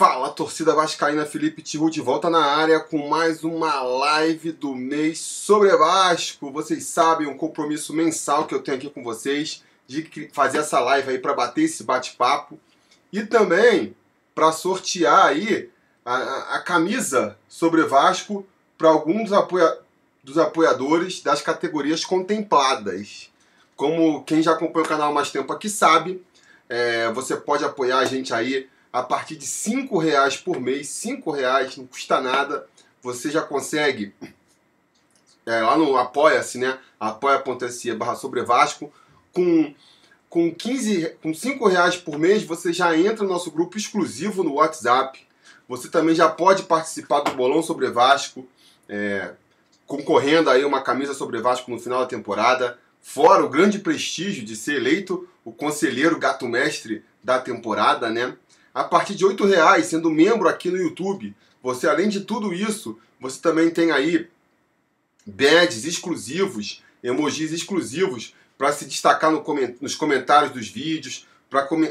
Fala, torcida vascaína, Felipe Tiru de volta na área com mais uma live do mês sobre Vasco. Vocês sabem, um compromisso mensal que eu tenho aqui com vocês de fazer essa live aí para bater esse bate-papo e também para sortear aí a, a, camisa sobre Vasco para alguns dos, apoia dos apoiadores das categorias contempladas. Como quem já acompanha o canal há mais tempo aqui sabe, é, você pode apoiar a gente aí a partir de cinco reais por mês, cinco reais não custa nada, você já consegue é, lá no Apoia-se, né? apoia.se barra sobre Vasco, com, com, 15, com 5 reais por mês você já entra no nosso grupo exclusivo no WhatsApp. Você também já pode participar do Bolão sobre Vasco, é, concorrendo aí uma camisa sobre Vasco no final da temporada. Fora o grande prestígio de ser eleito o conselheiro gato mestre da temporada, né? A partir de R$ reais, sendo membro aqui no YouTube. Você, além de tudo isso, você também tem aí badges exclusivos, emojis exclusivos para se destacar no, nos comentários dos vídeos,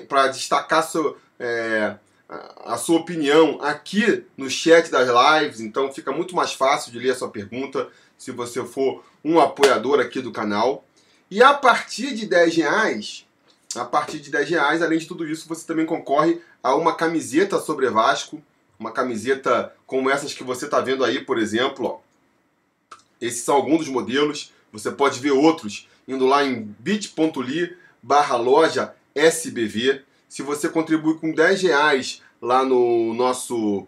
para destacar seu, é, a sua opinião aqui no chat das lives. Então fica muito mais fácil de ler a sua pergunta se você for um apoiador aqui do canal. E a partir de 10 reais, a partir de 10 reais, além de tudo isso, você também concorre a uma camiseta sobre Vasco, uma camiseta como essas que você está vendo aí, por exemplo. Ó. Esses são alguns dos modelos. Você pode ver outros indo lá em bit.ly barra loja SBV. Se você contribui com 10 reais lá no nosso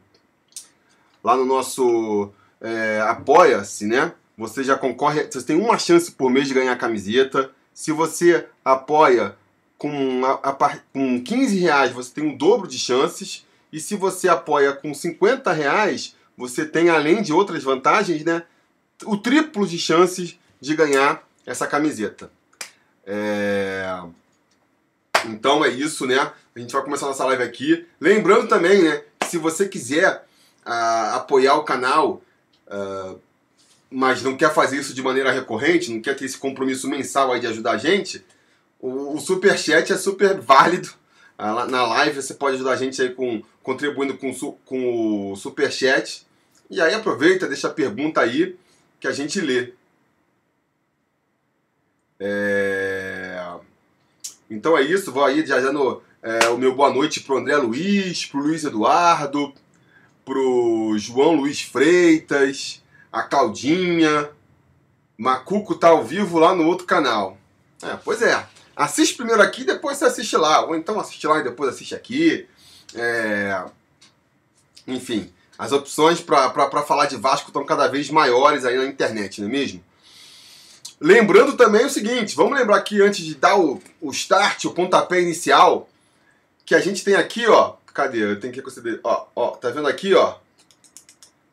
lá no nosso é, apoia-se, né? Você já concorre, você tem uma chance por mês de ganhar a camiseta. Se você apoia com, a, a, com 15 reais você tem um dobro de chances. E se você apoia com 50 reais, você tem, além de outras vantagens, né, o triplo de chances de ganhar essa camiseta. É... Então é isso, né? A gente vai começar nossa live aqui. Lembrando também, né, que se você quiser uh, apoiar o canal, uh, mas não quer fazer isso de maneira recorrente, não quer ter esse compromisso mensal aí de ajudar a gente, o, o superchat é super válido. Ah, na live você pode ajudar a gente aí com, contribuindo com, com o superchat. E aí aproveita, deixa a pergunta aí que a gente lê. É... Então é isso, vou aí já dando é, o meu boa noite pro André Luiz, pro Luiz Eduardo, pro João Luiz Freitas, a Claudinha. Macuco tá ao vivo lá no outro canal. É, pois é. Assiste primeiro aqui, depois você assiste lá. Ou então assiste lá e depois assiste aqui. É... Enfim, as opções para falar de Vasco estão cada vez maiores aí na internet, não é mesmo? Lembrando também o seguinte, vamos lembrar aqui antes de dar o, o start, o pontapé inicial, que a gente tem aqui, ó. Cadê? Eu tenho que conceder. Ó, ó, tá vendo aqui, ó?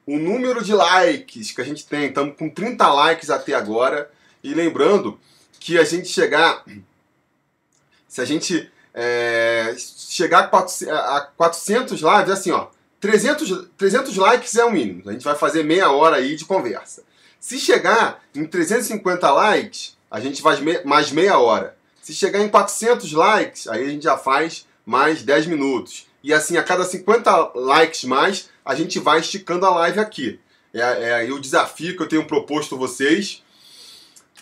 O número de likes que a gente tem. Estamos com 30 likes até agora. E lembrando que a gente chegar se a gente é, chegar a 400 lives, assim, ó, 300, 300 likes é o mínimo. A gente vai fazer meia hora aí de conversa. Se chegar em 350 likes, a gente faz mais meia hora. Se chegar em 400 likes, aí a gente já faz mais 10 minutos. E assim, a cada 50 likes mais, a gente vai esticando a live aqui. É, é o desafio que eu tenho proposto a vocês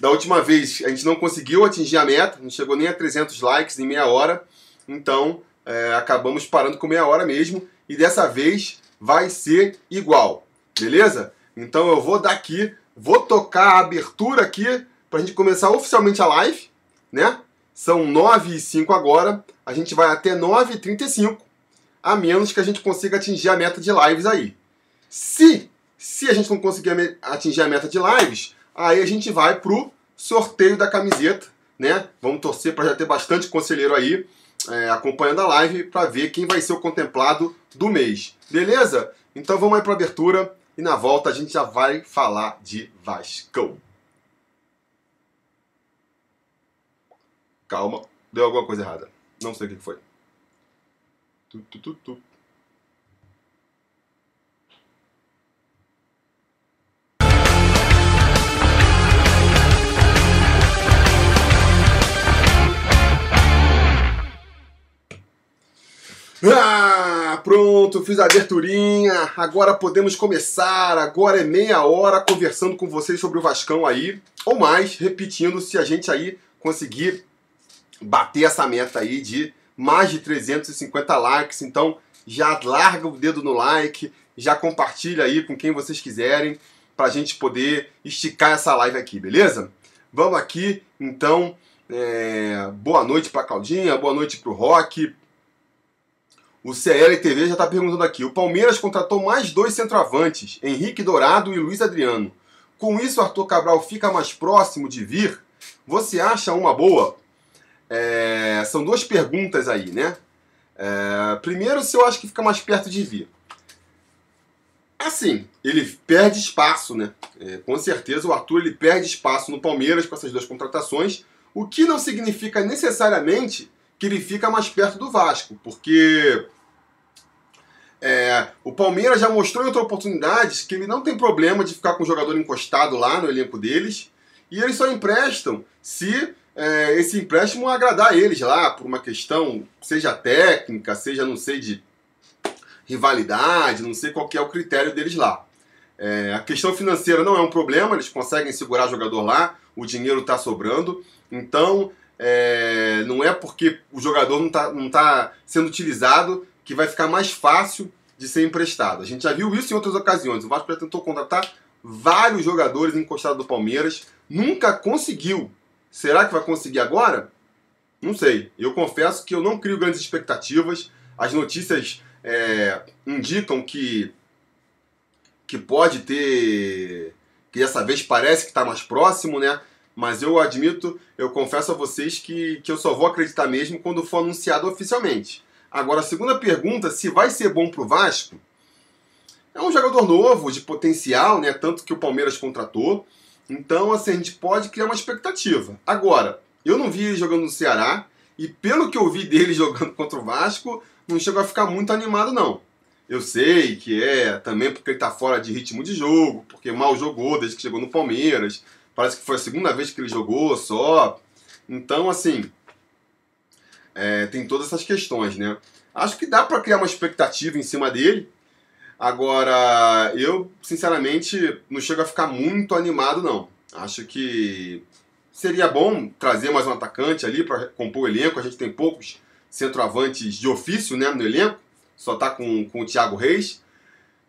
da última vez a gente não conseguiu atingir a meta, não chegou nem a 300 likes em meia hora, então é, acabamos parando com meia hora mesmo. E dessa vez vai ser igual, beleza? Então eu vou dar aqui, vou tocar a abertura aqui para a gente começar oficialmente a live, né? São 9 e 5 agora, a gente vai até 9 e 35, a menos que a gente consiga atingir a meta de lives aí. Se, se a gente não conseguir atingir a meta de lives, Aí a gente vai pro sorteio da camiseta, né? Vamos torcer para já ter bastante conselheiro aí é, acompanhando a live para ver quem vai ser o contemplado do mês. Beleza? Então vamos aí para abertura e na volta a gente já vai falar de Vascão. Calma, deu alguma coisa errada. Não sei o que foi. Tu, tu, tu, pronto, fiz a aberturinha. Agora podemos começar. Agora é meia hora conversando com vocês sobre o Vascão aí, ou mais, repetindo se a gente aí conseguir bater essa meta aí de mais de 350 likes. Então, já larga o dedo no like, já compartilha aí com quem vocês quiserem para a gente poder esticar essa live aqui, beleza? Vamos aqui, então. É... boa noite para Claudinha, boa noite para o Rock. O CLTV já está perguntando aqui. O Palmeiras contratou mais dois centroavantes, Henrique Dourado e Luiz Adriano. Com isso, Arthur Cabral fica mais próximo de vir? Você acha uma boa? É... são duas perguntas aí, né? É... primeiro, se eu acho que fica mais perto de vir. Assim, ele perde espaço, né? É, com certeza o Arthur ele perde espaço no Palmeiras com essas duas contratações, o que não significa necessariamente que ele fica mais perto do Vasco, porque é, o Palmeiras já mostrou em outras oportunidades que ele não tem problema de ficar com o jogador encostado lá no elenco deles, e eles só emprestam se é, esse empréstimo agradar eles lá, por uma questão, seja técnica, seja não sei de rivalidade, não sei qual é o critério deles lá. É, a questão financeira não é um problema, eles conseguem segurar jogador lá, o dinheiro está sobrando, então é, não é porque o jogador não está não tá sendo utilizado que vai ficar mais fácil de ser emprestado. A gente já viu isso em outras ocasiões. O Vasco tentou contratar vários jogadores encostados do Palmeiras, nunca conseguiu. Será que vai conseguir agora? Não sei. Eu confesso que eu não crio grandes expectativas. As notícias é, indicam que, que pode ter. que dessa vez parece que está mais próximo, né? Mas eu admito, eu confesso a vocês que, que eu só vou acreditar mesmo quando for anunciado oficialmente. Agora, a segunda pergunta, se vai ser bom para o Vasco, é um jogador novo, de potencial, né? Tanto que o Palmeiras contratou. Então, assim, a gente pode criar uma expectativa. Agora, eu não vi ele jogando no Ceará, e pelo que eu vi dele jogando contra o Vasco, não chegou a ficar muito animado, não. Eu sei que é também porque ele está fora de ritmo de jogo, porque mal jogou desde que chegou no Palmeiras. Parece que foi a segunda vez que ele jogou só. Então, assim, é, tem todas essas questões, né? Acho que dá para criar uma expectativa em cima dele. Agora, eu, sinceramente, não chego a ficar muito animado, não. Acho que seria bom trazer mais um atacante ali para compor o elenco. A gente tem poucos centroavantes de ofício né, no elenco, só tá com, com o Thiago Reis.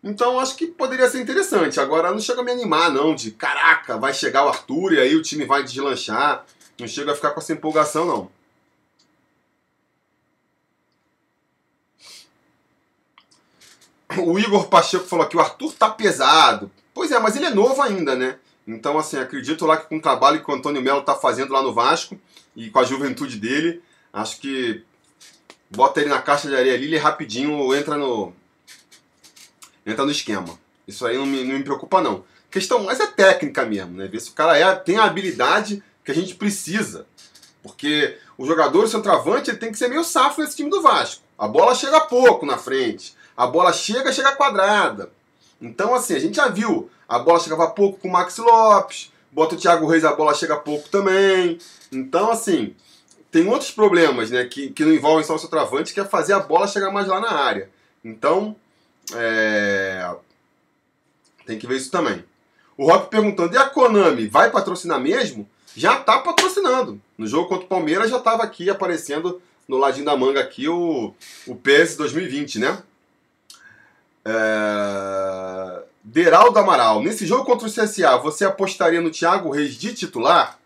Então acho que poderia ser interessante. Agora não chega a me animar, não, de caraca, vai chegar o Arthur e aí o time vai deslanchar. Não chega a ficar com essa empolgação, não. O Igor Pacheco falou que o Arthur tá pesado. Pois é, mas ele é novo ainda, né? Então, assim, acredito lá que com o trabalho que o Antônio Melo tá fazendo lá no Vasco e com a juventude dele, acho que bota ele na caixa de areia ali, ele rapidinho entra no entra no esquema. Isso aí não me, não me preocupa não. A questão mais é técnica mesmo, né? Ver se o cara é, tem a habilidade que a gente precisa. Porque o jogador, o centroavante, ele tem que ser meio safo nesse time do Vasco. A bola chega pouco na frente. A bola chega, chega quadrada. Então, assim, a gente já viu. A bola chegava pouco com o Max Lopes. Bota o Thiago Reis, a bola chega pouco também. Então, assim, tem outros problemas, né, que, que não envolvem só o centroavante, que é fazer a bola chegar mais lá na área. Então, é... tem que ver isso também. O Rock perguntando, e a Konami vai patrocinar mesmo? Já está patrocinando. No jogo contra o Palmeiras já estava aqui aparecendo no ladinho da manga aqui o, o PES 2020, né? É... Deraldo Amaral, nesse jogo contra o CSA, você apostaria no Thiago Reis de titular?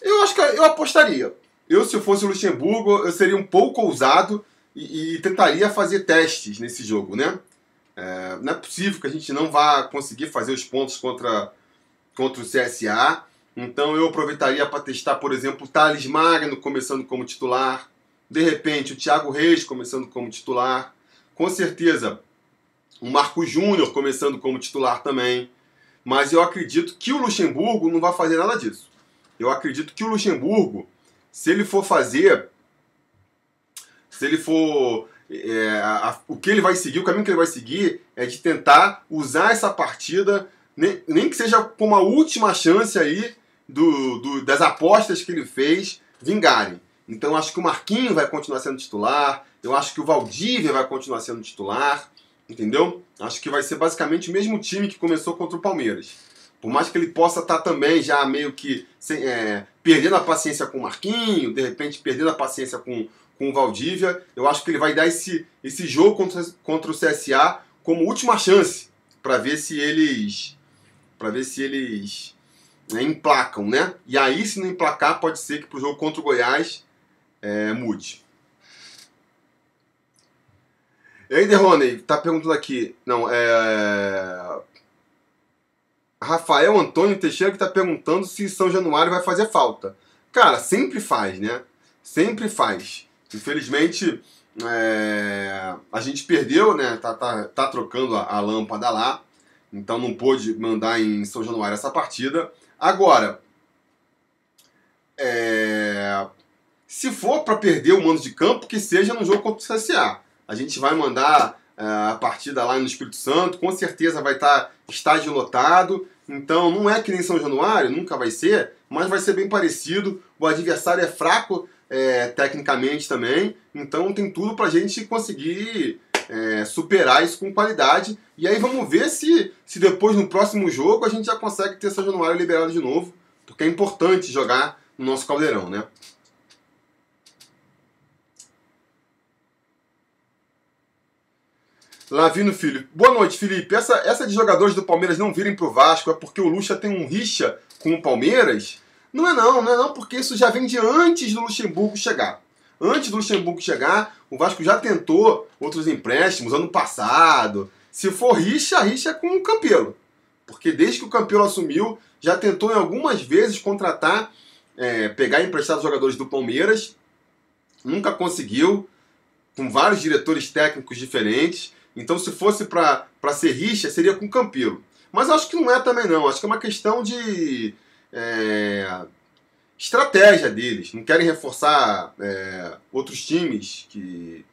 Eu acho que eu apostaria. Eu, se eu fosse o Luxemburgo, eu seria um pouco ousado e, e tentaria fazer testes nesse jogo, né? É, não é possível que a gente não vá conseguir fazer os pontos contra, contra o CSA. Então eu aproveitaria para testar, por exemplo, o Thales Magno começando como titular. De repente, o Thiago Reis começando como titular. Com certeza, o Marco Júnior começando como titular também. Mas eu acredito que o Luxemburgo não vai fazer nada disso. Eu acredito que o Luxemburgo, se ele for fazer, se ele for. É, a, o que ele vai seguir, o caminho que ele vai seguir é de tentar usar essa partida, nem, nem que seja como a última chance aí do, do, das apostas que ele fez vingarem. Então acho que o Marquinho vai continuar sendo titular. Eu acho que o Valdívia vai continuar sendo titular, entendeu? Acho que vai ser basicamente o mesmo time que começou contra o Palmeiras. Por mais que ele possa estar tá também já meio que sem, é, perdendo a paciência com o Marquinho, de repente perdendo a paciência com, com o Valdívia, eu acho que ele vai dar esse, esse jogo contra, contra o CSA como última chance para ver se eles para ver se eles né, emplacam, né? E aí, se não emplacar, pode ser que pro jogo contra o Goiás é, mude. E aí, Derrone, tá perguntando aqui. Não, é. Rafael Antônio Teixeira que tá perguntando se São Januário vai fazer falta. Cara, sempre faz, né? Sempre faz. Infelizmente, é... a gente perdeu, né? Tá, tá, tá trocando a, a lâmpada lá. Então não pôde mandar em São Januário essa partida. Agora, é... se for para perder o mando de campo, que seja no jogo contra o CSA. A gente vai mandar é, a partida lá no Espírito Santo, com certeza vai estar tá estádio lotado. Então não é que nem São Januário, nunca vai ser, mas vai ser bem parecido. O adversário é fraco é, tecnicamente também, então tem tudo para a gente conseguir é, superar isso com qualidade. E aí vamos ver se, se depois no próximo jogo a gente já consegue ter São Januário liberado de novo, porque é importante jogar no nosso caldeirão, né? Lavino Filho. Boa noite, Felipe. Essa, essa de jogadores do Palmeiras não virem pro Vasco é porque o Lucha tem um rixa com o Palmeiras? Não é não, não é não, porque isso já vem de antes do Luxemburgo chegar. Antes do Luxemburgo chegar, o Vasco já tentou outros empréstimos ano passado. Se for rixa, rixa é com o Campelo. Porque desde que o Campelo assumiu, já tentou em algumas vezes contratar, é, pegar emprestados jogadores do Palmeiras. Nunca conseguiu, com vários diretores técnicos diferentes. Então, se fosse para ser rixa, seria com o Campelo. Mas acho que não é também, não. Acho que é uma questão de é, estratégia deles. Não querem reforçar é, outros times que,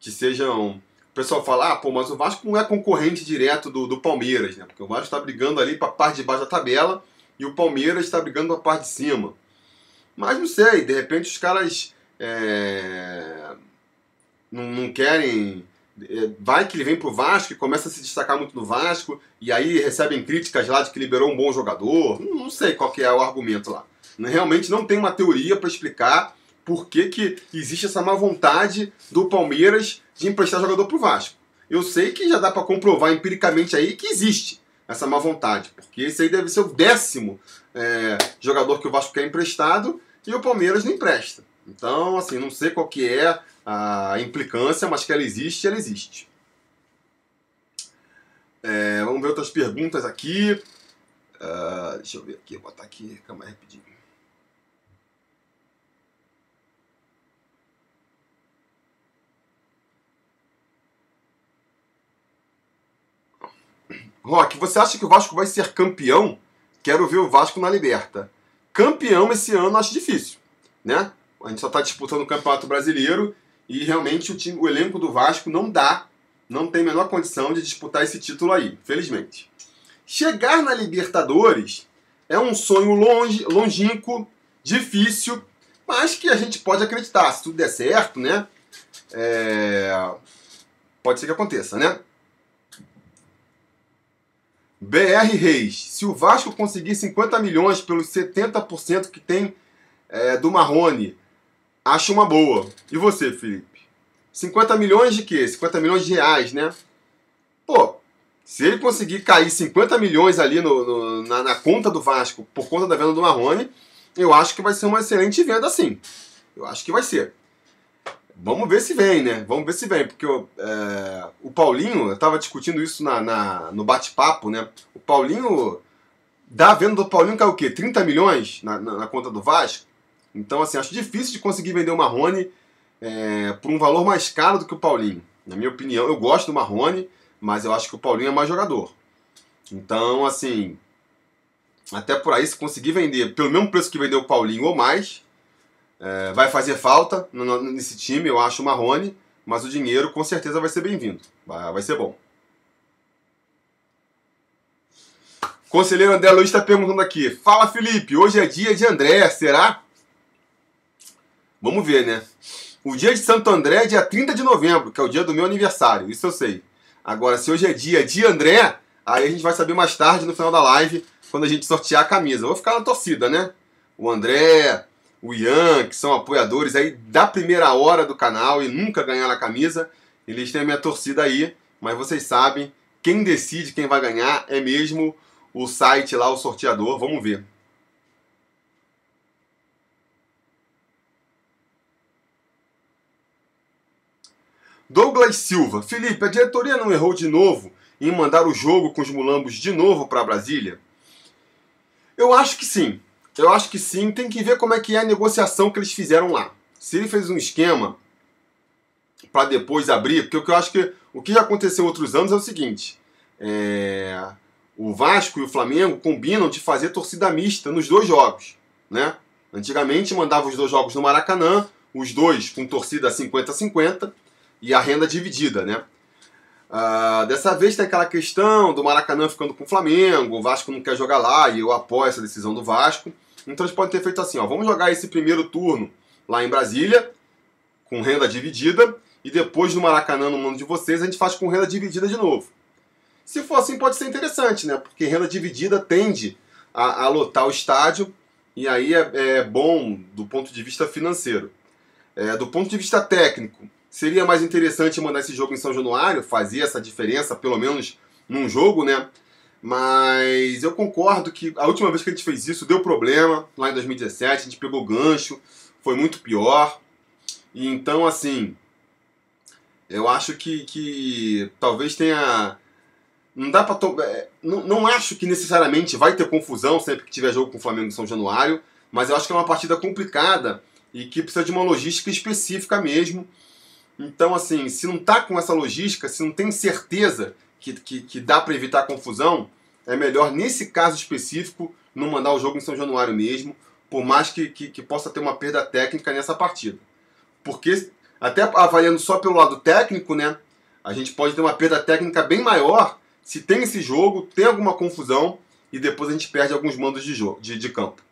que sejam. O pessoal fala, ah, pô, mas o Vasco não é concorrente direto do, do Palmeiras, né? Porque o Vasco está brigando ali para a parte de baixo da tabela e o Palmeiras está brigando para a parte de cima. Mas não sei, de repente os caras é, não, não querem vai que ele vem pro Vasco e começa a se destacar muito no Vasco, e aí recebem críticas lá de que liberou um bom jogador. Não sei qual que é o argumento lá. Realmente não tem uma teoria para explicar por que, que existe essa má vontade do Palmeiras de emprestar jogador pro Vasco. Eu sei que já dá para comprovar empiricamente aí que existe essa má vontade, porque esse aí deve ser o décimo é, jogador que o Vasco quer emprestado e o Palmeiras não empresta. Então, assim, não sei qual que é a implicância, mas que ela existe, ela existe. É, vamos ver outras perguntas aqui. Uh, deixa eu ver aqui, vou botar aqui, calma aí rapidinho. Rock, você acha que o Vasco vai ser campeão? Quero ver o Vasco na Liberta. Campeão esse ano acho difícil, né? A gente só está disputando o Campeonato Brasileiro e realmente o, time, o elenco do Vasco não dá, não tem a menor condição de disputar esse título aí, felizmente. Chegar na Libertadores é um sonho longe, longínquo, difícil, mas que a gente pode acreditar. Se tudo der certo, né? É... Pode ser que aconteça, né? BR Reis. Se o Vasco conseguir 50 milhões pelos 70% que tem é, do Marrone, acho uma boa. E você, Felipe? 50 milhões de quê? 50 milhões de reais, né? Pô, se ele conseguir cair 50 milhões ali no, no na, na, conta do Vasco por conta da venda do Marrone, eu acho que vai ser uma excelente venda sim. Eu acho que vai ser. Vamos ver se vem, né? Vamos ver se vem, porque é, o Paulinho, eu tava discutindo isso na, na no bate-papo, né? O Paulinho, da venda do Paulinho caiu o quê? 30 milhões na, na, na conta do Vasco? Então, assim, acho difícil de conseguir vender o Marrone é, por um valor mais caro do que o Paulinho. Na minha opinião, eu gosto do Marrone, mas eu acho que o Paulinho é mais jogador. Então, assim, até por aí, se conseguir vender pelo mesmo preço que vendeu o Paulinho ou mais, é, vai fazer falta nesse time, eu acho o Marrone, mas o dinheiro com certeza vai ser bem-vindo. Vai, vai ser bom. Conselheiro André Luiz está perguntando aqui. Fala Felipe, hoje é dia de André, será? Vamos ver, né? O dia de Santo André é dia 30 de novembro, que é o dia do meu aniversário, isso eu sei. Agora, se hoje é dia de André, aí a gente vai saber mais tarde no final da live, quando a gente sortear a camisa. Eu vou ficar na torcida, né? O André, o Ian, que são apoiadores aí da primeira hora do canal e nunca ganharam a camisa, eles têm a minha torcida aí, mas vocês sabem, quem decide quem vai ganhar é mesmo o site lá, o sorteador. Vamos ver. Douglas Silva. Felipe, a diretoria não errou de novo em mandar o jogo com os mulambos de novo para Brasília? Eu acho que sim. Eu acho que sim. Tem que ver como é que é a negociação que eles fizeram lá. Se ele fez um esquema para depois abrir, porque o que eu acho que o que já aconteceu outros anos é o seguinte: é, o Vasco e o Flamengo combinam de fazer torcida mista nos dois jogos, né? Antigamente mandava os dois jogos no Maracanã, os dois com torcida 50-50 e a renda dividida, né? Uh, dessa vez tem aquela questão do Maracanã ficando com o Flamengo, o Vasco não quer jogar lá e eu apoio essa decisão do Vasco. Então eles podem ter feito assim: ó, vamos jogar esse primeiro turno lá em Brasília, com renda dividida, e depois no Maracanã, no mundo de vocês, a gente faz com renda dividida de novo. Se for assim, pode ser interessante, né? Porque renda dividida tende a, a lotar o estádio e aí é, é, bom do ponto de vista financeiro. É, do ponto de vista técnico, Seria mais interessante mandar esse jogo em São Januário, fazer essa diferença, pelo menos num jogo, né? Mas eu concordo que a última vez que a gente fez isso deu problema, lá em 2017, a gente pegou gancho, foi muito pior. E então, assim, eu acho que, que talvez tenha. Não dá pra. To... É, não, não acho que necessariamente vai ter confusão sempre que tiver jogo com o Flamengo em São Januário, mas eu acho que é uma partida complicada e que precisa de uma logística específica mesmo. Então, assim, se não tá com essa logística, se não tem certeza que, que, que dá para evitar confusão, é melhor, nesse caso específico, não mandar o jogo em São Januário mesmo, por mais que, que, que possa ter uma perda técnica nessa partida. Porque, até avaliando só pelo lado técnico, né, a gente pode ter uma perda técnica bem maior se tem esse jogo, tem alguma confusão e depois a gente perde alguns mandos de, jogo, de, de campo.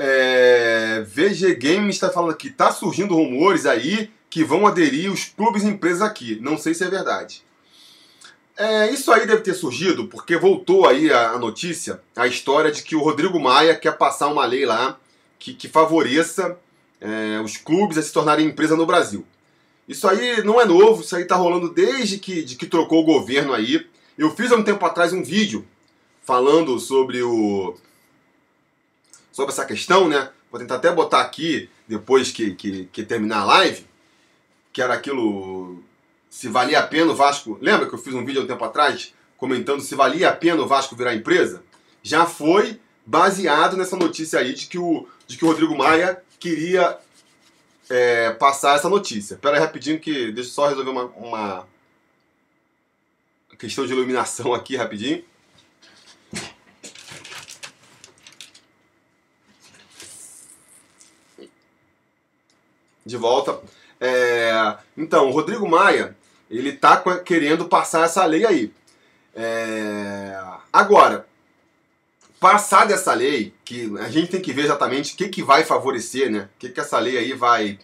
É, VG Games está falando aqui, tá surgindo rumores aí que vão aderir os clubes e empresas aqui. Não sei se é verdade. É, isso aí deve ter surgido porque voltou aí a, a, notícia, a história de que o Rodrigo Maia quer passar uma lei lá que, que favoreça é, os clubes a se tornarem empresa no Brasil. Isso aí não é novo, isso aí está rolando desde que, de que trocou o governo aí. Eu fiz há um tempo atrás um vídeo falando sobre o, sobre essa questão, né? Vou tentar até botar aqui, depois que, que, que terminar a live, que era aquilo. Se valia a pena o Vasco. Lembra que eu fiz um vídeo há um tempo atrás comentando se valia a pena o Vasco virar empresa? Já foi baseado nessa notícia aí de que o, de que o Rodrigo Maia queria é, passar essa notícia. Espera aí rapidinho que deixa eu só resolver uma, uma questão de iluminação aqui rapidinho. De volta. É, então, o Rodrigo Maia, ele tá querendo passar essa lei aí. É, agora, passar dessa lei, que a gente tem que ver exatamente o que, que vai favorecer, né? O que, que essa lei aí vai,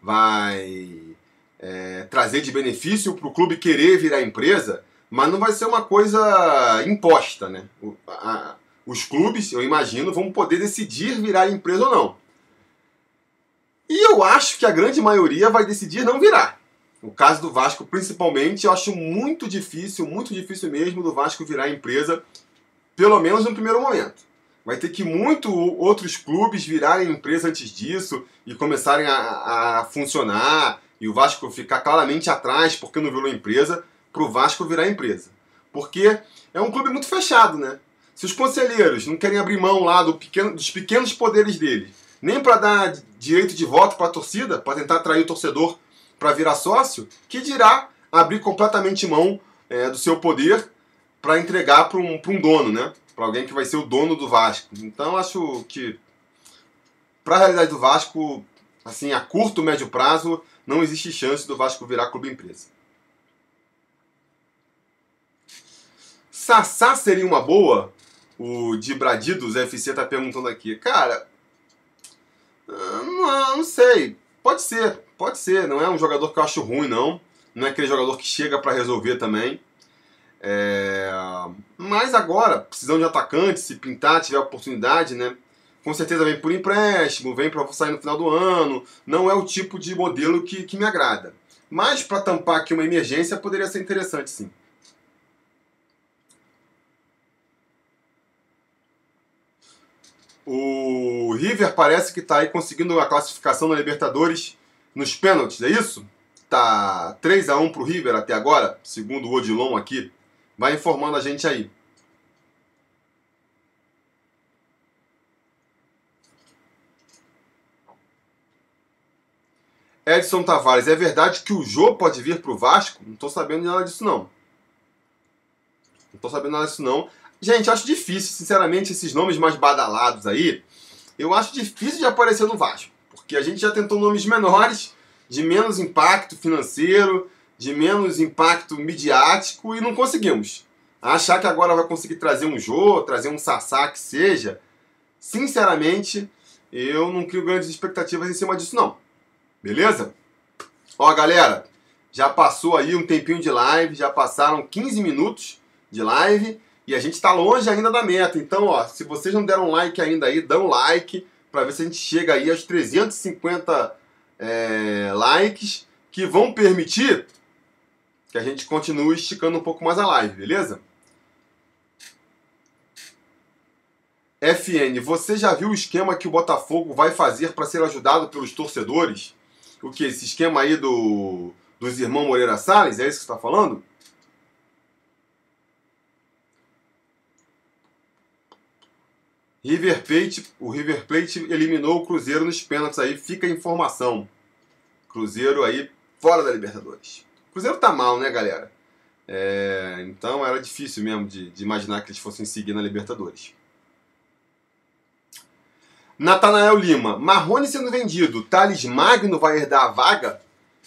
vai é, trazer de benefício para o clube querer virar empresa, mas não vai ser uma coisa imposta, né? O, a, os clubes, eu imagino, vão poder decidir virar empresa ou não. E eu acho que a grande maioria vai decidir não virar. No caso do Vasco, principalmente, eu acho muito difícil, muito difícil mesmo do Vasco virar empresa, pelo menos no primeiro momento. Vai ter que muito outros clubes virarem empresa antes disso e começarem a, a funcionar e o Vasco ficar claramente atrás porque não virou empresa, para o Vasco virar empresa. Porque é um clube muito fechado, né? Se os conselheiros não querem abrir mão lá do pequeno, dos pequenos poderes deles nem para dar direito de voto para a torcida, para tentar atrair o torcedor para virar sócio, que dirá abrir completamente mão é, do seu poder para entregar para um, um dono, né? Para alguém que vai ser o dono do Vasco. Então acho que para a realidade do Vasco, assim, a curto, médio prazo, não existe chance do Vasco virar clube empresa. Sassá seria uma boa? O de Bradidos FC tá perguntando aqui. Cara, não, não sei. Pode ser, pode ser. Não é um jogador que eu acho ruim, não. Não é aquele jogador que chega para resolver também. É... Mas agora, precisando de atacante, se pintar, tiver oportunidade, né? Com certeza vem por empréstimo, vem para sair no final do ano. Não é o tipo de modelo que, que me agrada. Mas para tampar aqui uma emergência poderia ser interessante, sim. O River parece que está aí conseguindo a classificação na Libertadores nos pênaltis, é isso? Tá 3 a 1 pro River até agora, segundo o Odilon aqui. Vai informando a gente aí. Edson Tavares, é verdade que o Jô pode vir pro Vasco? Não tô sabendo nada disso não. Não tô sabendo nada disso não. Gente, acho difícil, sinceramente, esses nomes mais badalados aí, eu acho difícil de aparecer no Vasco. Porque a gente já tentou nomes menores, de menos impacto financeiro, de menos impacto midiático e não conseguimos. Achar que agora vai conseguir trazer um Jô, trazer um Sassá que seja, sinceramente, eu não crio grandes expectativas em cima disso não. Beleza? Ó, galera, já passou aí um tempinho de live, já passaram 15 minutos de live. E a gente está longe ainda da meta. Então, ó, se vocês não deram like ainda aí, dão like para ver se a gente chega aí aos 350 é, likes que vão permitir que a gente continue esticando um pouco mais a live, beleza? FN, você já viu o esquema que o Botafogo vai fazer para ser ajudado pelos torcedores? O que? Esse esquema aí do, dos irmãos Moreira Salles? É isso que você está falando? River Plate, o River Plate eliminou o Cruzeiro nos pênaltis aí, fica a informação. Cruzeiro aí fora da Libertadores. Cruzeiro tá mal, né, galera? É, então era difícil mesmo de, de, imaginar que eles fossem seguir na Libertadores. Natanael Lima, Marrone sendo vendido, Thales Magno vai herdar a vaga?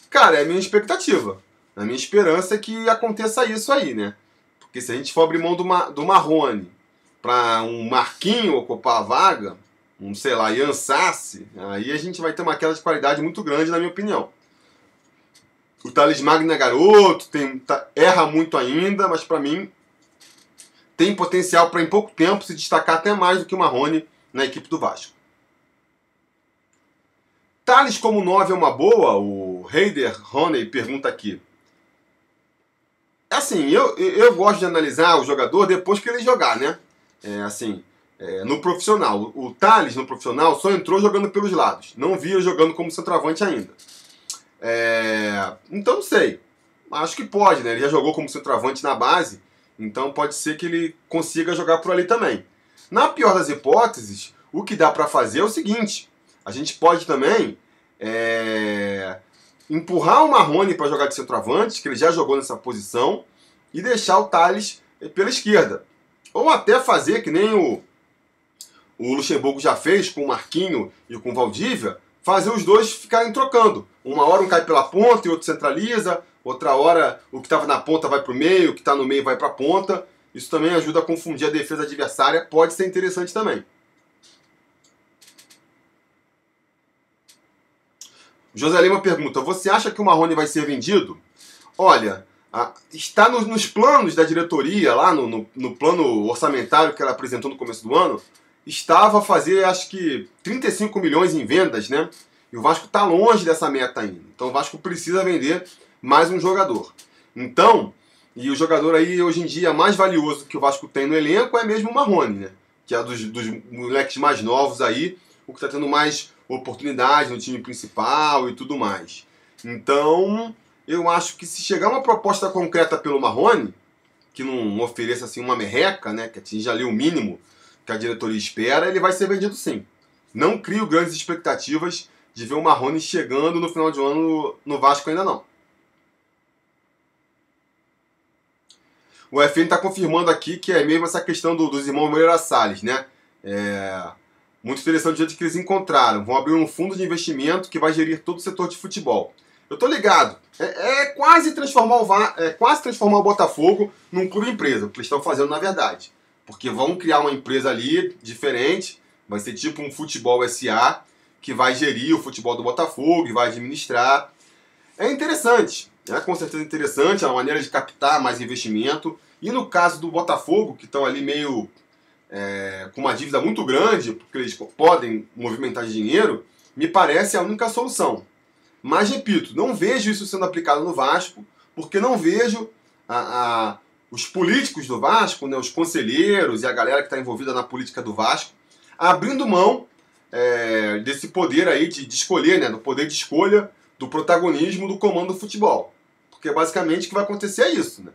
Cara, é a minha expectativa. A minha esperança é que aconteça isso aí, né? Porque se a gente for abrir mão do, do Marrone para um Marquinho ocupar a vaga, um, sei lá, Ian Sassi, aí a gente vai ter uma queda de qualidade muito grande, na minha opinião. O Thales Magno é garoto, tem, tá, erra muito ainda, mas para mim tem potencial para em pouco tempo se destacar até mais do que o Marrone na equipe do Vasco. Thales como 9 é uma boa? O Heider Roney pergunta aqui. Assim, eu, eu gosto de analisar o jogador depois que ele jogar, né? É, assim, é, no profissional. O Thales, no profissional, só entrou jogando pelos lados. Não via jogando como centroavante ainda. É, então, não sei. Acho que pode, né? Ele já jogou como centroavante na base, então pode ser que ele consiga jogar por ali também. Na pior das hipóteses, o que dá para fazer é o seguinte: a gente pode também é, empurrar o Marrone para jogar de centroavante, que ele já jogou nessa posição, e deixar o Thales pela esquerda. Ou até fazer que nem o, o Luxemburgo já fez com o Marquinho e com o Valdívia, fazer os dois ficarem trocando. Uma hora um cai pela ponta e outro centraliza, outra hora o que estava na ponta vai para o meio, o que está no meio vai para a ponta. Isso também ajuda a confundir a defesa adversária, pode ser interessante também. José Lima pergunta: Você acha que o Marrone vai ser vendido? Olha, está nos, nos, planos da diretoria, lá no, no, no, plano orçamentário que ela apresentou no começo do ano, estava a fazer, acho que, 35 milhões em vendas, né? E o Vasco está longe dessa meta ainda. Então o Vasco precisa vender mais um jogador. Então, e o jogador aí hoje em dia mais valioso que o Vasco tem no elenco é mesmo o Marrone, né? Que é dos, dos moleques mais novos aí, o que está tendo mais oportunidade no time principal e tudo mais. Então, eu acho que se chegar uma proposta concreta pelo Marrone, que não ofereça assim uma merreca, né, que atinja ali o mínimo que a diretoria espera, ele vai ser vendido sim. Não crio grandes expectativas de ver o Marrone chegando no final de ano no Vasco ainda não. O FN está confirmando aqui que é mesmo essa questão do, dos irmãos Moreira Salles, né? É, muito interessante o jeito que eles encontraram. Vão abrir um fundo de investimento que vai gerir todo o setor de futebol. Eu tô ligado. É, é quase transformar o é quase transformar o Botafogo num clube empresa, o que eles estão fazendo na verdade. Porque vão criar uma empresa ali diferente, vai ser tipo um futebol SA, que vai gerir o futebol do Botafogo e vai administrar. É interessante, é com certeza interessante, é uma maneira de captar mais investimento. E no caso do Botafogo, que estão ali meio é, com uma dívida muito grande, porque eles podem movimentar dinheiro, me parece a única solução. Mas repito, não vejo isso sendo aplicado no Vasco, porque não vejo a, a, os políticos do Vasco, né, os conselheiros e a galera que está envolvida na política do Vasco, abrindo mão é, desse poder aí de, de escolher, né, do poder de escolha do protagonismo do comando do futebol. Porque basicamente o que vai acontecer é isso. Né?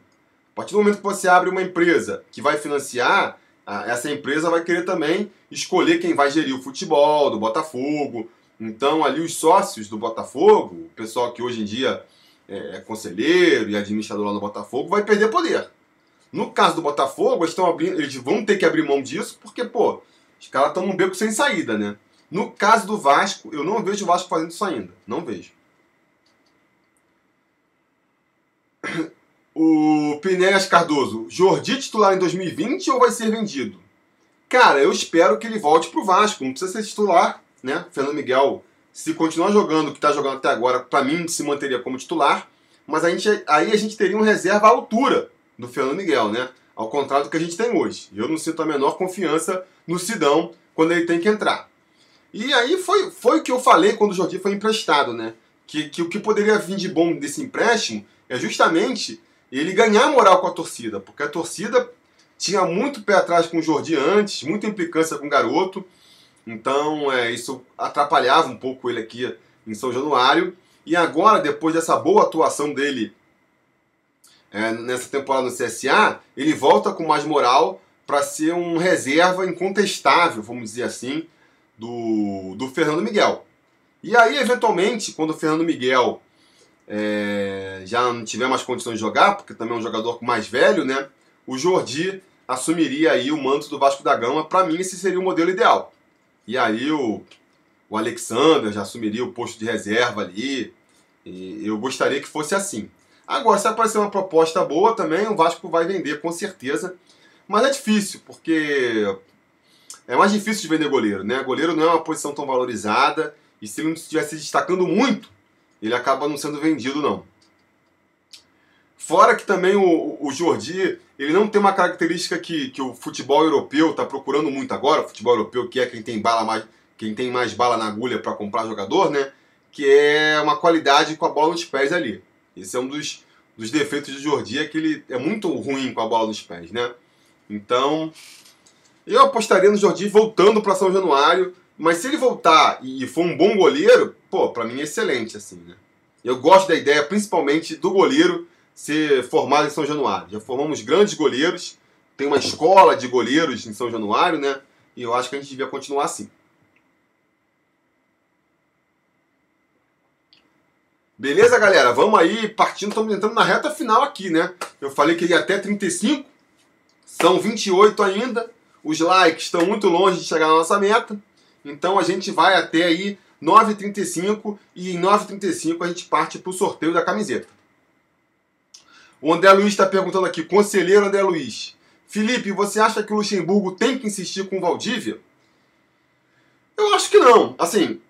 A partir do momento que você abre uma empresa que vai financiar, essa empresa vai querer também escolher quem vai gerir o futebol do Botafogo. Então, ali, os sócios do Botafogo, o pessoal que hoje em dia é, é conselheiro e administrador lá no Botafogo, vai perder poder. No caso do Botafogo, eles, abrindo, eles vão ter que abrir mão disso, porque, pô, os caras estão num beco sem saída, né? No caso do Vasco, eu não vejo o Vasco fazendo isso ainda. Não vejo. O Pinéas Cardoso, Jordi titular em 2020 ou vai ser vendido? Cara, eu espero que ele volte pro Vasco. Não precisa ser titular, né? Fernando Miguel, se continuar jogando o que está jogando até agora, para mim se manteria como titular. Mas a gente, aí a gente teria um reserva à altura do Fernando Miguel, né? Ao contrário do que a gente tem hoje. Eu não sinto a menor confiança no Sidão quando ele tem que entrar. E aí foi, foi o que eu falei quando o Jordi foi emprestado, né? Que, que o que poderia vir de bom desse empréstimo é justamente ele ganhar moral com a torcida, porque a torcida tinha muito pé atrás com o Jordi antes, muita implicância com o garoto, então é, isso atrapalhava um pouco ele aqui em São Januário. E agora, depois dessa boa atuação dele é, nessa temporada no CSA, ele volta com mais moral para ser um reserva incontestável, vamos dizer assim, do, do Fernando Miguel. E aí, eventualmente, quando o Fernando Miguel é, já não tiver mais condições de jogar, porque também é um jogador mais velho, né? O Jordi assumiria aí o manto do Vasco da Gama. Para mim, esse seria o modelo ideal. E aí o, o Alexander já assumiria o posto de reserva ali. E eu gostaria que fosse assim. Agora, se aparecer uma proposta boa também, o Vasco vai vender com certeza. Mas é difícil, porque é mais difícil de vender goleiro, né? Goleiro não é uma posição tão valorizada. E se ele não estivesse destacando muito, ele acaba não sendo vendido, não. Fora que também o, o Jordi, ele não tem uma característica que, que o futebol europeu está procurando muito agora, o futebol europeu que é quem tem bala mais, quem tem mais bala na agulha para comprar jogador, né? Que é uma qualidade com a bola nos pés ali. Esse é um dos, dos defeitos do Jordi, é que ele é muito ruim com a bola nos pés, né? Então, eu apostaria no Jordi voltando para São Januário, mas se ele voltar e for um bom goleiro, pô, para mim é excelente, assim, né? Eu gosto da ideia, principalmente, do goleiro ser formado em São Januário. Já formamos grandes goleiros, tem uma escola de goleiros em São Januário, né? E eu acho que a gente devia continuar assim. Beleza, galera? Vamos aí, partindo, estamos entrando na reta final aqui, né? Eu falei que ia até 35, são 28 ainda. Os likes estão muito longe de chegar na nossa meta. Então a gente vai até aí 9h35 e em 9h35 a gente parte para o sorteio da camiseta. O André Luiz está perguntando aqui, conselheiro André Luiz. Felipe, você acha que o Luxemburgo tem que insistir com o Valdívia? Eu acho que não. Assim,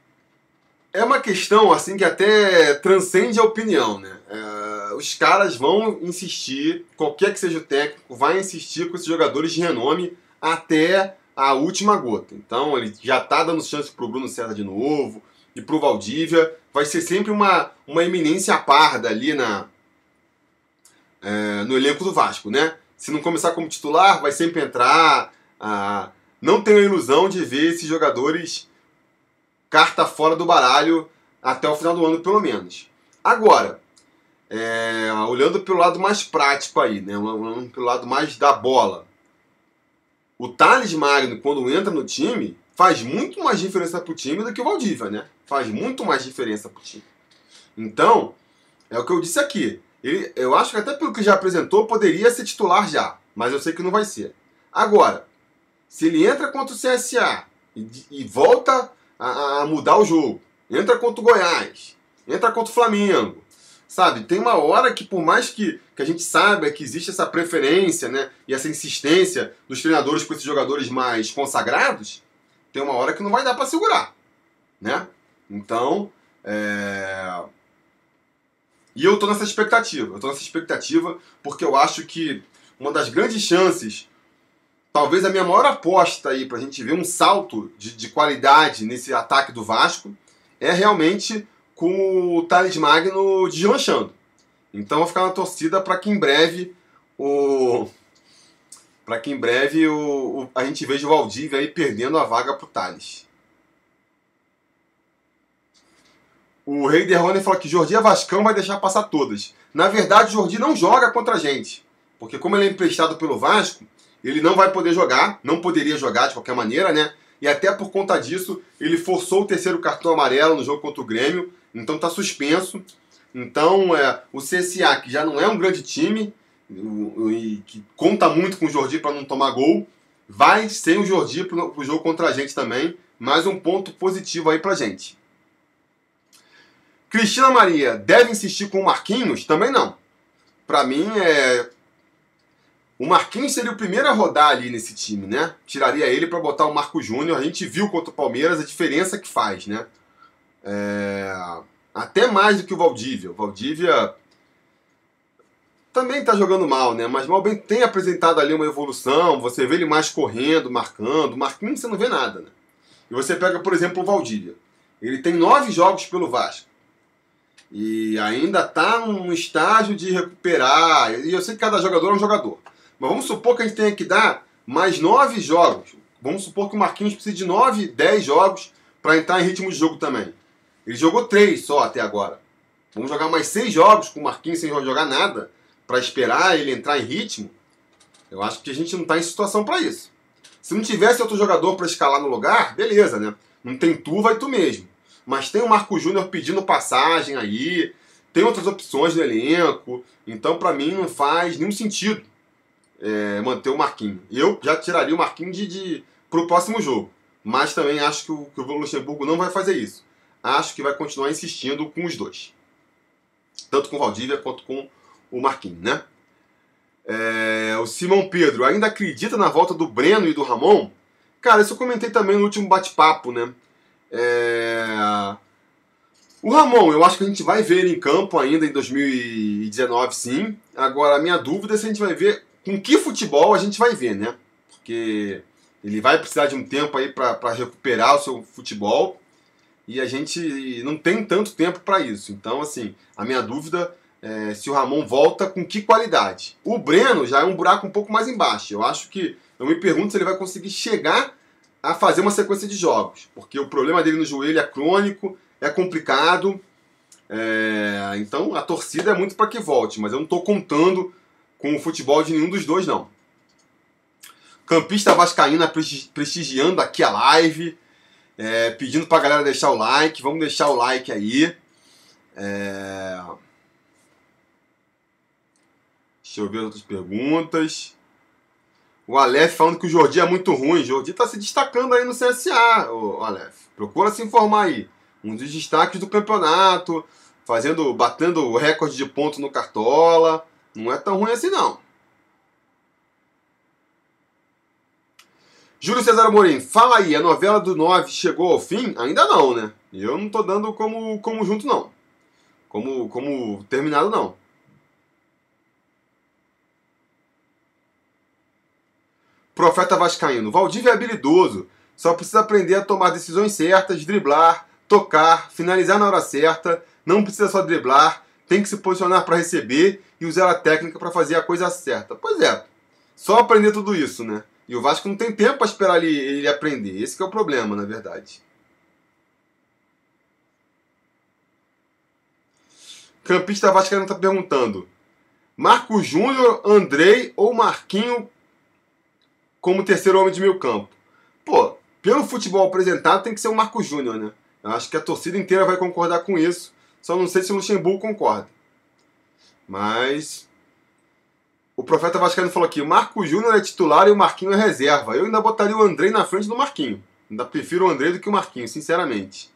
é uma questão assim que até transcende a opinião, né? É, os caras vão insistir, qualquer que seja o técnico, vai insistir com esses jogadores de renome até a última gota. Então ele já está dando chance para o Bruno César de novo e para o Valdívia. Vai ser sempre uma, uma eminência parda ali na, é, no elenco do Vasco, né? Se não começar como titular, vai sempre entrar. Ah, não tenho a ilusão de ver esses jogadores carta fora do baralho até o final do ano, pelo menos. Agora, é, olhando pelo lado mais prático aí, né? Olhando pelo lado mais da bola o Thales Magno, quando entra no time, faz muito mais diferença pro time do que o Valdívia, né? Faz muito mais diferença pro time. Então, é o que eu disse aqui. Ele, eu acho que até pelo que já apresentou, poderia ser titular já, mas eu sei que não vai ser. Agora, se ele entra contra o CSA e, e volta a, a, mudar o jogo, entra contra o Goiás, entra contra o Flamengo, Sabe? Tem uma hora que, por mais que, que a gente saiba que existe essa preferência né, e essa insistência dos treinadores com esses jogadores mais consagrados, tem uma hora que não vai dar para segurar. Né? Então, é... E eu tô nessa expectativa. Eu tô nessa expectativa porque eu acho que uma das grandes chances, talvez a minha maior aposta aí pra gente ver um salto de, de qualidade nesse ataque do Vasco, é realmente com o Thales Magno deslanchando. Então eu vou ficar na torcida para que em breve o para que em breve o, o, a gente veja o Valdívia aí perdendo a vaga pro Thales. O Rei Derrone falou que Jordi é Vascão vai deixar passar todas. Na verdade, Jordi não joga contra a gente. Porque como ele é emprestado pelo Vasco, ele não vai poder jogar, não poderia jogar de qualquer maneira, né? E até por conta disso, ele forçou o terceiro cartão amarelo no jogo contra o Grêmio, então está suspenso. Então, é, o CSA, que já não é um grande time, e que conta muito com o Jordi para não tomar gol, vai sem o Jordi para o jogo contra a gente também. Mais um ponto positivo aí para gente. Cristina Maria deve insistir com o Marquinhos? Também não. Para mim, é... o Marquinhos seria o primeiro a rodar ali nesse time, né? Tiraria ele para botar o Marco Júnior. A gente viu contra o Palmeiras a diferença que faz, né? É... Até mais do que o Valdívia. O Valdívia também está jogando mal, né? Mas mal bem tem apresentado ali uma evolução. Você vê ele mais correndo, marcando. Marquinhos você não vê nada, né? E você pega, por exemplo, o Valdívia. Ele tem nove jogos pelo Vasco e ainda está num estágio de recuperar. E eu sei que cada jogador é um jogador. Mas vamos supor que a gente tenha que dar mais nove jogos. Vamos supor que o Marquinhos precisa de nove, dez jogos para entrar em ritmo de jogo também. Ele jogou três só até agora. Vamos jogar mais seis jogos com o Marquinhos sem jogar nada para esperar ele entrar em ritmo. Eu acho que a gente não está em situação para isso. Se não tivesse outro jogador para escalar no lugar, beleza, né? Não tem tu, vai tu mesmo mas tem o Marco Júnior pedindo passagem aí, tem outras opções no elenco, então para mim não faz nenhum sentido é, manter o Marquinhos. Eu já tiraria o Marquinhos de, de, pro próximo jogo, mas também acho que o, que o Luxemburgo não vai fazer isso. Acho que vai continuar insistindo com os dois, tanto com o Valdívia quanto com o Marquinhos, né? É, o Simão Pedro ainda acredita na volta do Breno e do Ramon? Cara, isso eu comentei também no último bate-papo, né? É... O Ramon, eu acho que a gente vai ver ele em campo ainda em 2019, sim. Agora, a minha dúvida é se a gente vai ver com que futebol a gente vai ver, né? Porque ele vai precisar de um tempo aí para recuperar o seu futebol e a gente não tem tanto tempo para isso. Então, assim, a minha dúvida é se o Ramon volta com que qualidade. O Breno já é um buraco um pouco mais embaixo. Eu acho que eu me pergunto se ele vai conseguir chegar a fazer uma sequência de jogos, porque o problema dele no joelho é crônico, é complicado. É, então a torcida é muito para que volte, mas eu não estou contando com o futebol de nenhum dos dois, não. Campista Vascaína prestigiando aqui a live, é, pedindo para a galera deixar o like. Vamos deixar o like aí. É... Deixa eu ver outras perguntas. O Aleph falando que o Jordi é muito ruim. O Jordi está se destacando aí no CSA, o Aleph. Procura se informar aí. Um dos destaques do campeonato, fazendo, batendo o recorde de pontos no Cartola. Não é tão ruim assim, não. Júlio César Morim, fala aí, a novela do 9 chegou ao fim? Ainda não, né? Eu não tô dando como, como junto, não. Como, como terminado, não. Profeta Vascaíno. Valdívia é habilidoso, só precisa aprender a tomar decisões certas, driblar, tocar, finalizar na hora certa. Não precisa só driblar, tem que se posicionar para receber e usar a técnica para fazer a coisa certa. Pois é, só aprender tudo isso, né? E o Vasco não tem tempo para esperar ele, ele aprender. Esse é o problema, na verdade. Campista Vascaíno está perguntando: Marco Júnior, Andrei ou Marquinho como terceiro homem de meio campo. Pô, pelo futebol apresentado tem que ser o Marco Júnior, né? Eu acho que a torcida inteira vai concordar com isso. Só não sei se o Luxemburgo concorda. Mas o profeta Vascaíno falou aqui: o Marco Júnior é titular e o Marquinho é reserva. Eu ainda botaria o Andrei na frente do Marquinho. Ainda prefiro o Andrei do que o Marquinho, sinceramente.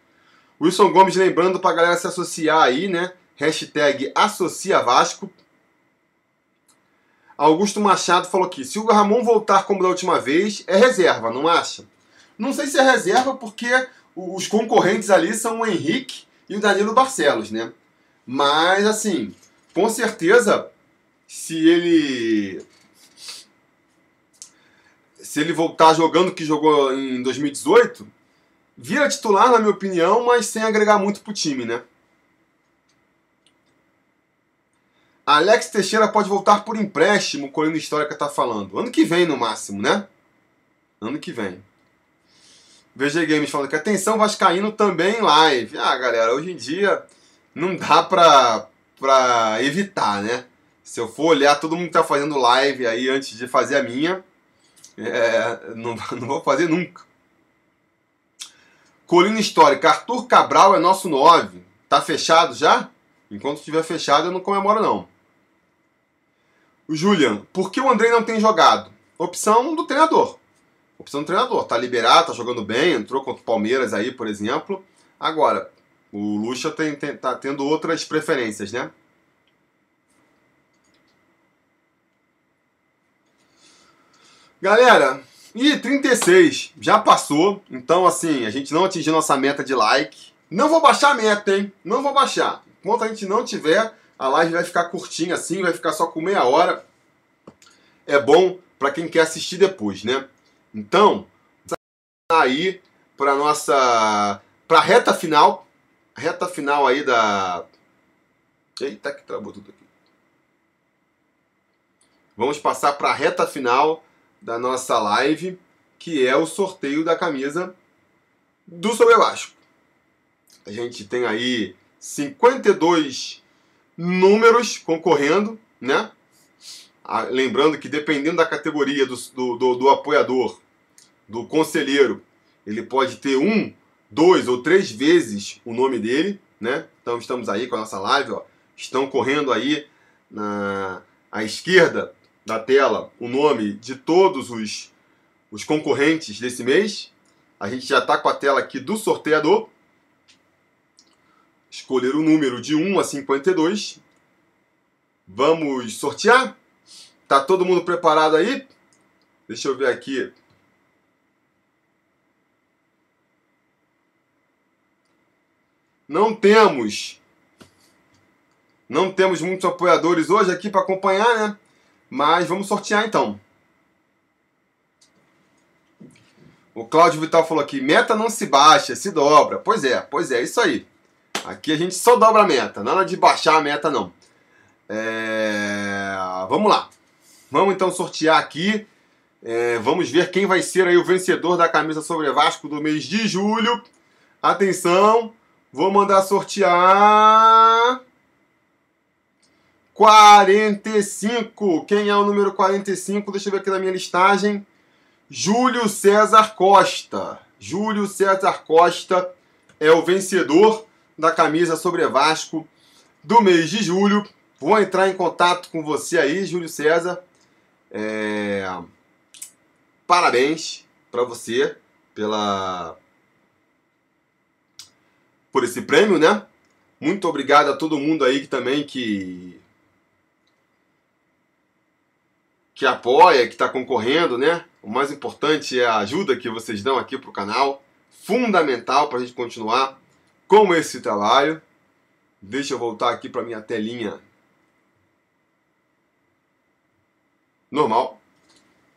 Wilson Gomes lembrando pra galera se associar aí, né? Hashtag Associa Vasco. Augusto Machado falou aqui: se o Ramon voltar como da última vez, é reserva, não acha? Não sei se é reserva porque os concorrentes ali são o Henrique e o Danilo Barcelos, né? Mas, assim, com certeza, se ele. Se ele voltar jogando que jogou em 2018, vira titular, na minha opinião, mas sem agregar muito pro time, né? Alex Teixeira pode voltar por empréstimo, o Colina Histórica tá falando. Ano que vem, no máximo, né? Ano que vem. VG Games falando que atenção Vascaíno também em live. Ah, galera, hoje em dia não dá pra, pra evitar, né? Se eu for olhar todo mundo que tá fazendo live aí antes de fazer a minha, é, não, não vou fazer nunca. Colina Histórica, Arthur Cabral é nosso 9. Tá fechado já? Enquanto estiver fechado, eu não comemoro não. Julian, por que o André não tem jogado? Opção do treinador. Opção do treinador. Tá liberado, tá jogando bem, entrou contra o Palmeiras aí, por exemplo. Agora, o Lucha tem, tem, tá tendo outras preferências, né? Galera, e 36, já passou. Então, assim, a gente não atingiu nossa meta de like. Não vou baixar a meta, hein? Não vou baixar. Enquanto a gente não tiver, a live vai ficar curtinha assim, vai ficar só com meia hora. É bom para quem quer assistir depois, né? Então, aí para nossa para reta final, reta final aí da Eita que travou tudo aqui. Vamos passar para a reta final da nossa live, que é o sorteio da camisa do Sobre Vasco. A gente tem aí 52 números concorrendo, né? Ah, lembrando que dependendo da categoria do, do, do, do apoiador, do conselheiro, ele pode ter um, dois ou três vezes o nome dele, né? Então estamos aí com a nossa live, ó. Estão correndo aí na à esquerda da tela o nome de todos os, os concorrentes desse mês. A gente já está com a tela aqui do sorteador. Escolher o número de 1 a 52. Vamos sortear? Tá todo mundo preparado aí? Deixa eu ver aqui. Não temos não temos muitos apoiadores hoje aqui para acompanhar, né? Mas vamos sortear então. O Cláudio Vital falou aqui: meta não se baixa, se dobra. Pois é, pois é, isso aí. Aqui a gente só dobra a meta, nada de baixar a meta não. É... Vamos lá. Vamos então sortear aqui. É... Vamos ver quem vai ser aí o vencedor da camisa sobre Vasco do mês de julho. Atenção, vou mandar sortear. 45. Quem é o número 45? Deixa eu ver aqui na minha listagem. Júlio César Costa. Júlio César Costa é o vencedor da camisa sobre Vasco do mês de julho. Vou entrar em contato com você aí, Júlio César. É... Parabéns para você pela por esse prêmio, né? Muito obrigado a todo mundo aí que também que que apoia, que está concorrendo, né? O mais importante é a ajuda que vocês dão aqui para o canal, fundamental para a gente continuar com esse trabalho. Deixa eu voltar aqui para minha telinha normal.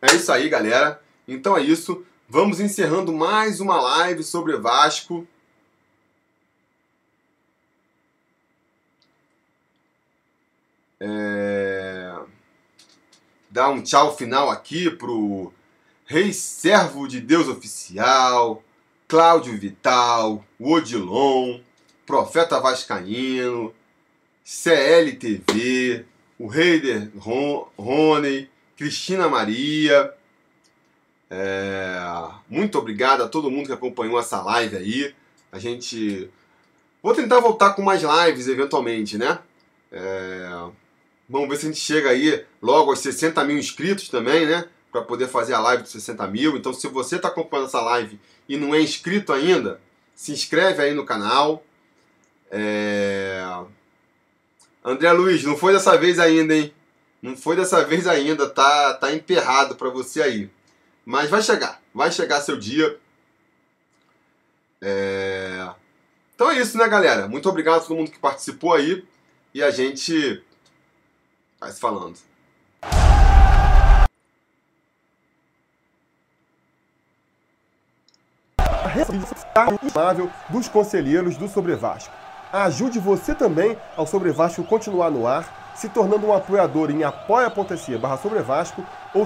É isso aí, galera. Então é isso. Vamos encerrando mais uma live sobre Vasco. É dar um tchau final aqui pro Rei Servo de Deus Oficial, Cláudio Vital, Odilon, Profeta Vascaíno, CLTV, o Reider Rony, Cristina Maria. É, muito obrigado a todo mundo que acompanhou essa live aí. A gente. Vou tentar voltar com mais lives eventualmente, né? É, Vamos ver se a gente chega aí logo aos 60 mil inscritos também, né? Para poder fazer a live dos 60 mil. Então, se você está acompanhando essa live e não é inscrito ainda, se inscreve aí no canal. É... André Luiz, não foi dessa vez ainda, hein? Não foi dessa vez ainda, tá, tá emperrado para você aí. Mas vai chegar, vai chegar seu dia. É... Então é isso, né, galera? Muito obrigado a todo mundo que participou aí. E a gente vai se falando. Responsabilidade dos conselheiros do Sobre Vasco. Ajude você também ao Sobre Vasco continuar no ar, se tornando um apoiador em apoia.se barra Sobre Vasco ou